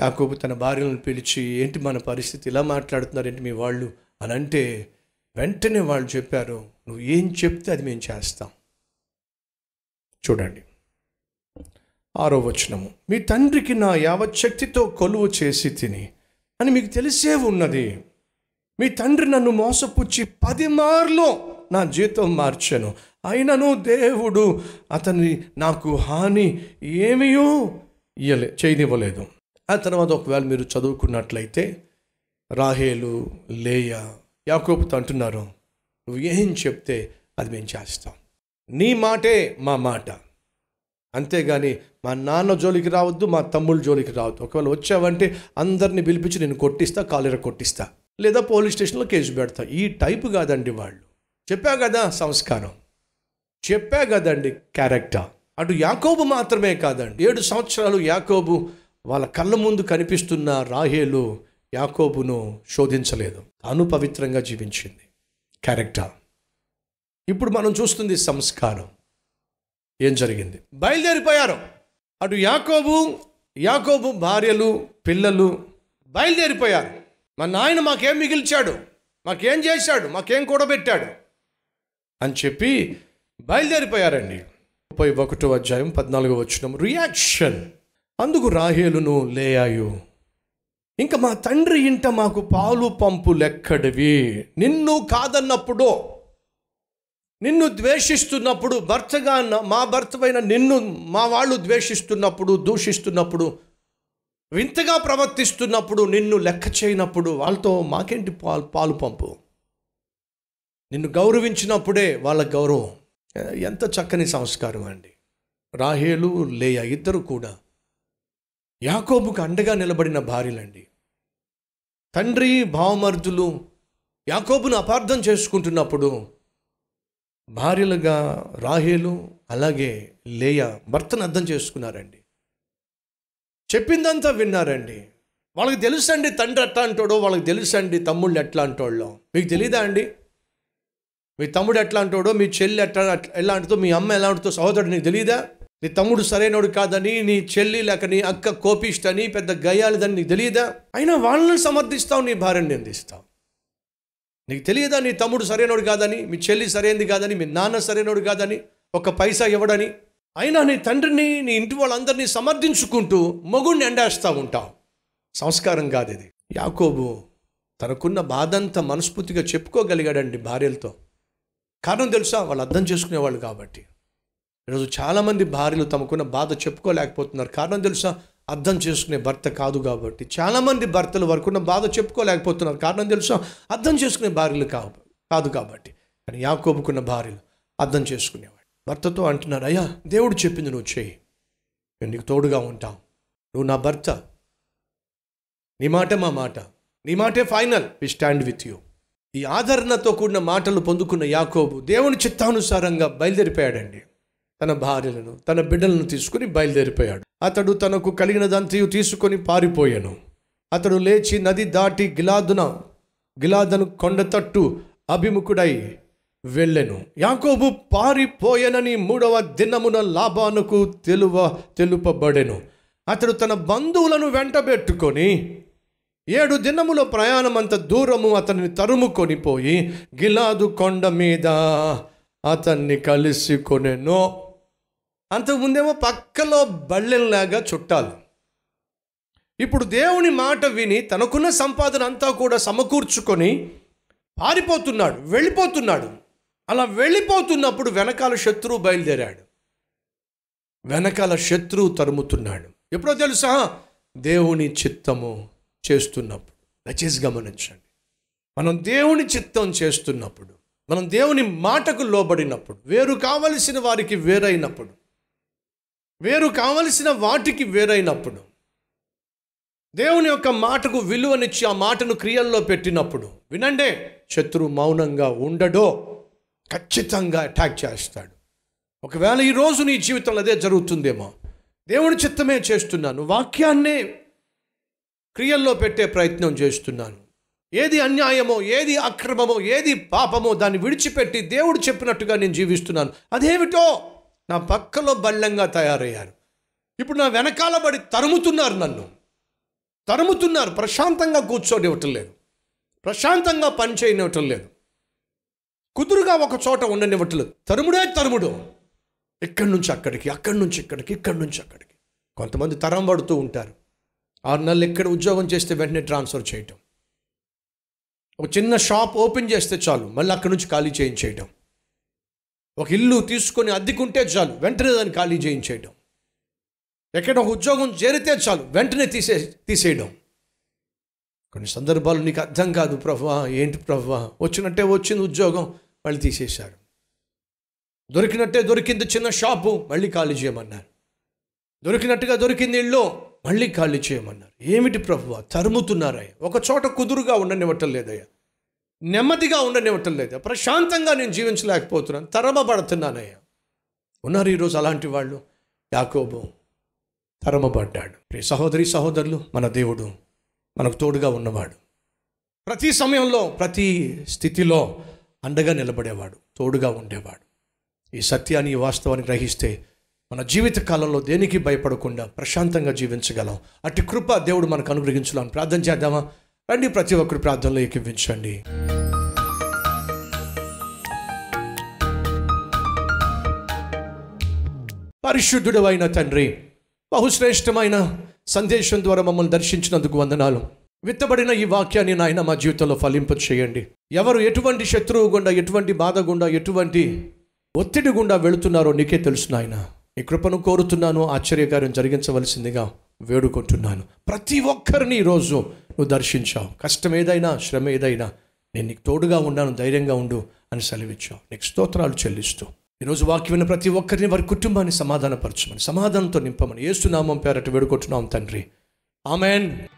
యాకోబు తన భార్యలను పిలిచి ఏంటి మన పరిస్థితి? ఇలా మాట్లాడుతున్నారు ఏంటి మీ వాళ్ళు? అని అంటే వెంటనే వాళ్ళు చెప్పారు నువ్వు ఏం చెప్తే అది మేము చేస్తాం. చూడండి. ఆరో వచనము. మీ తండ్రికి నా యావచ్చక్తితో కొలువు చేసి తిని అని మీకు తెలిసే ఉన్నది. మీ తండ్రి నన్ను మోసపుచ్చి పది మార్లు నా జీతం మార్చాను. అయినను దేవుడు అతని నాకు హాని ఏమీ ఇయ్యలే చేయనివ్వలేదు. ఆ తర్వాత ఒకవేళ మీరు చదువుకున్నట్లయితే రాహేలు లేయ యాకోబుతో అంటున్నారు నువ్వు ఏం చెప్తే అది మేము చేస్తాం. నీ మాటే మా మాట. అంతేగాని మా నాన్న జోలికి రావద్దు మా తమ్ముళ్ళ జోలికి రావద్దు. ఒకవేళ వచ్చావంటే అందరిని పిలిపించి నేను కొట్టిస్తా కాలేర కొట్టిస్తా. లేదా పోలీస్ స్టేషన్లో కేసు పెడతా. ఈ టైపు కాదండి వాళ్ళు. చెప్పా కదా సంస్కారం. చెప్పా కదండి క్యారెక్టర్. అటు యాకోబు మాత్రమే కాదండి. ఏడు సంవత్సరాలు యాకోబు వాళ్ళ కళ్ళ ముందు కనిపిస్తున్న రాహేలు యాకోబును శోధించలేదు. తాను పవిత్రంగా జీవించింది. క్యారెక్టర్ ఇప్పుడు మనం చూస్తుంది సంస్కారం. ఏం జరిగింది? బయలుదేరిపోయారు. అటు యాకోబు యాకోబు భార్యలు పిల్లలు బయలుదేరిపోయారు. మా నాయన మాకేం మిగిల్చాడు? మాకేం చేశాడు? మాకేం కూడబెట్టాడు? అని చెప్పి బయలుదేరిపోయారండి. ముప్పై ఒకటో అధ్యాయం పద్నాలుగో వచ్చిన రియాక్షన్ అందుకు రాహేలును లేయాయు. ఇంకా మా తండ్రి ఇంట మాకు పాలు పంపు లెక్కడివి. నిన్ను కాదన్నప్పుడు నిన్ను ద్వేషిస్తున్నప్పుడు భర్తగా మా భర్తవైన నిన్ను మా వాళ్ళు ద్వేషిస్తున్నప్పుడు దూషిస్తున్నప్పుడు వింతగా ప్రవర్తిస్తున్నప్పుడు నిన్ను లెక్క చేయనప్పుడు వాళ్ళతో మాకేంటి పాలు పాలు పంపు? నిన్ను గౌరవించినప్పుడే వాళ్ళ గౌరవం. ఎంత చక్కని సంస్కారం అండి. రాహేలు లేయ ఇద్దరు కూడా. యాకోబుకు అండగా నిలబడిన భార్యలండి. తండ్రి భావమర్దులు యాకోబును అపార్థం చేసుకుంటున్నప్పుడు భార్యలుగా రాహేలు అలాగే లేయ భర్తను అర్థం చేసుకున్నారండి. చెప్పిందంతా విన్నారండి. వాళ్ళకి తెలుసండి తండ్రి ఎట్లా అంటాడో వాళ్ళకి తెలుసండి తమ్ముళ్ళు ఎట్లా అంటాడో. మీకు తెలీదా అండి? మీ తమ్ముడు ఎట్లా అంటాడో మీ చెల్లి ఎట్లా ఎలాంటిదో మీ అమ్మ ఎలాంటిదో సహోదరుడు నీకు తెలియదా నీ తమ్ముడు సరైనోడు కాదని నీ చెల్లి లేక నీ అక్క కోపిష్టని పెద్ద గయ్యాలిదని నీకు తెలియదా? అయినా వాళ్ళని సమర్థిస్తావు నీ భార్యని నిందిస్తావు. నీకు తెలియదా నీ తమ్ముడు సరైనోడు కాదని మీ చెల్లి సరైనది కాదని మీ నాన్న సరైనోడు కాదని ఒక పైసా ఇవ్వడని? అయినా నీ తండ్రిని నీ ఇంటి వాళ్ళందరినీ సమర్థించుకుంటూ మొగుడిని ఎండేస్తూ ఉంటావు. సంస్కారం కాదు ఇది యాకోబు తనకున్న బాధంతా మనస్ఫూర్తిగా చెప్పుకోగలిగాడండి భార్యలతో. కారణం తెలుసా? వాళ్ళు అర్థం చేసుకునేవాళ్ళు కాబట్టి. ఈరోజు చాలామంది భార్యలు తమకున్న బాధ చెప్పుకోలేకపోతున్నారు. కారణం తెలుసా? అర్థం చేసుకునే భర్త కాదు కాబట్టి. చాలామంది భర్తలు వరకున్న బాధ చెప్పుకోలేకపోతున్నారు. కారణం తెలుసా? అర్థం చేసుకునే భార్యలు కావు కాదు కాబట్టి. కానీ యాకోబుకున్న భార్యలు అర్థం చేసుకునేవాడు భర్తతో అంటున్నారు అయ్యా దేవుడు చెప్పింది నువ్వు చేయి నేను నీకు తోడుగా ఉంటాం. నువ్వు నా భర్త. నీ మాట మా మాట. నీ మాటే final. We stand with you. ఈ ఆదరణతో కూడిన మాటలు పొందుకున్న యాకోబు దేవుని చిత్తానుసారంగా బయలుదేరిపోయాడండి. తన భార్యలను తన బిడ్డలను తీసుకుని బయలుదేరిపోయాడు. అతడు తనకు కలిగినదంతయు తీసుకొని పారిపోయాను. అతడు లేచి నది దాటి గిలాదున గిలాదను కొండ తట్టు అభిముఖుడై వెళ్ళెను. యాకోబు పారిపోయెనని మూడవ దినమున లాభానుకు తెలువ తెలుపబడెను. అతడు తన బంధువులను వెంటబెట్టుకొని ఏడు దినముల ప్రయాణమంత దూరము అతన్ని తరుముకొని పోయి గిలాదు కొండ మీద అతన్ని కలిసి కొనెను. అంతకుముందేమో పక్కలో బళ్ళెంలాగా చుట్టాలు. ఇప్పుడు దేవుని మాట విని తనకున్న సంపాదన అంతా కూడా సమకూర్చుకొని పారిపోతున్నాడు వెళ్ళిపోతున్నాడు. అలా వెళ్ళిపోతున్నప్పుడు వెనకాల శత్రువు బయలుదేరాడు. వెనకాల శత్రువు తరుముతున్నాడు. ఎప్పుడో తెలుసా? దేవుని చిత్తము చేస్తున్నప్పుడు. దయచేసి గమనించండి. మనం దేవుని చిత్తం చేస్తున్నప్పుడు మనం దేవుని మాటకు లోబడినప్పుడు వేరు కావలసిన వారికి వేరైనప్పుడు వేరు కావలసిన వాటికి వేరైనప్పుడు. దేవుని యొక్క మాటకు విలువనిచ్చి ఆ మాటను క్రియల్లో పెట్టినప్పుడు వినండే శత్రువు మౌనంగా ఉండడో ఖచ్చితంగా అటాక్ చేస్తాడు. ఒకవేళ ఈరోజు నీ జీవితంలో అదే జరుగుతుందేమో. దేవుని చిత్తమే చేస్తున్నాను వాక్యాన్నే క్రియల్లో పెట్టే ప్రయత్నం చేస్తున్నాను. ఏది అన్యాయమో ఏది అక్రమమో ఏది పాపమో దాన్ని విడిచిపెట్టి దేవుడు చెప్పినట్టుగా నేను జీవిస్తున్నాను. అదేమిటో నా పక్కలో బల్లంగా తయారయ్యారు. ఇప్పుడు నా వెనకాల పడి తరుముతున్నారు నన్ను. తరుముతున్నారు ప్రశాంతంగా కూర్చోనివ్వటం లేదు. ప్రశాంతంగా పని చేయనివ్వటం లేదు. కుదురుగా ఒక చోట ఉండనివ్వటం లేదు. తరుముడే తరుముడు. ఇక్కడి నుంచి అక్కడికి అక్కడి నుంచి ఇక్కడికి ఇక్కడి నుంచి అక్కడికి. కొంతమంది తరం పడుతూ ఉంటారు. ఆరు నెలలు ఇక్కడ ఉద్యోగం చేస్తే వెంటనే ట్రాన్స్ఫర్ చేయటం. ఒక చిన్న షాప్ ఓపెన్ చేస్తే చాలు. మళ్ళీ అక్కడి నుంచి ఖాళీ చేయించేయటం. ఒక ఇల్లు తీసుకొని అద్దెకుంటే చాలు వెంటనే దాన్ని ఖాళీ చేయించేయడం ఎక్కడ ఒక ఉద్యోగం చేరితే చాలు వెంటనే తీసే తీసేయడం. కొన్ని సందర్భాలు నీకు అర్థం కాదు ప్రభా ఏంటి ప్రభా? వచ్చినట్టే వచ్చింది ఉద్యోగం మళ్ళీ తీసేశారు. దొరికినట్టే దొరికింది చిన్న షాపు మళ్ళీ ఖాళీ చేయమన్నారు. దొరికినట్టుగా దొరికింది ఇల్లు మళ్ళీ ఖాళీ చేయమన్నారు. ఏమిటి ప్రభువ తరుముతున్నారయ్య ఒక చోట కుదురుగా ఉండనివ్వటం లేదయ్యా. నెమ్మదిగా ఉండనివ్వటం లేదు. ప్రశాంతంగా నేను జీవించలేకపోతున్నాను. తరమబడుతున్నానయ్యా. ఉన్నారు ఈరోజు అలాంటి వాళ్ళు. యాకోబు తరమబడ్డాడు. ప్రియ సహోదరి సహోదరులు మన దేవుడు మనకు తోడుగా ఉన్నవాడు. ప్రతి సమయంలో ప్రతి స్థితిలో అండగా నిలబడేవాడు తోడుగా ఉండేవాడు. ఈ సత్యాన్ని ఈ వాస్తవాన్ని గ్రహిస్తే మన జీవిత కాలంలో దేనికి భయపడకుండా ప్రశాంతంగా జీవించగలం. అట్టి కృప దేవుడు మనకు అనుగ్రహించాలని ప్రార్థన చేద్దామా? రండి ప్రతి ఒక్కరు ప్రార్థనలో ఎక్కించండి పరిశుద్ధుడు అయిన తండ్రి బహుశ్రేష్టమైన సందేశం ద్వారా మమ్మల్ని దర్శించినందుకు వందనాలు. విత్తబడిన ఈ వాక్యాన్ని నాయన మా జీవితంలో ఫలింపు చేయండి. ఎవరు ఎటువంటి శత్రువు గుండా ఎటువంటి బాధ గుండా ఎటువంటి ఒత్తిడి గుండా వెళుతున్నారో నీకే తెలుసు నాయన. ఈ కృపను కోరుతున్నాను ఆశ్చర్యకార్యం జరిగించవలసిందిగా వేడుకుంటున్నాను. ప్రతి ఒక్కరిని ఈరోజు నువ్వు దర్శించావు. కష్టం ఏదైనా శ్రమ ఏదైనా నేను నీకు తోడుగా ఉన్నాను ధైర్యంగా ఉండు అని సెలవిచ్చావు. నీకు స్తోత్రాలు చెల్లిస్తూ. ఈరోజు వాక్యం ఉన్న ప్రతి ఒక్కరిని వారి కుటుంబాన్ని సమాధానపరచమని సమాధానంతో నింపమని ఏసునామం పేరట వేడుకుంటున్నాం తండ్రి. ఆమెన్.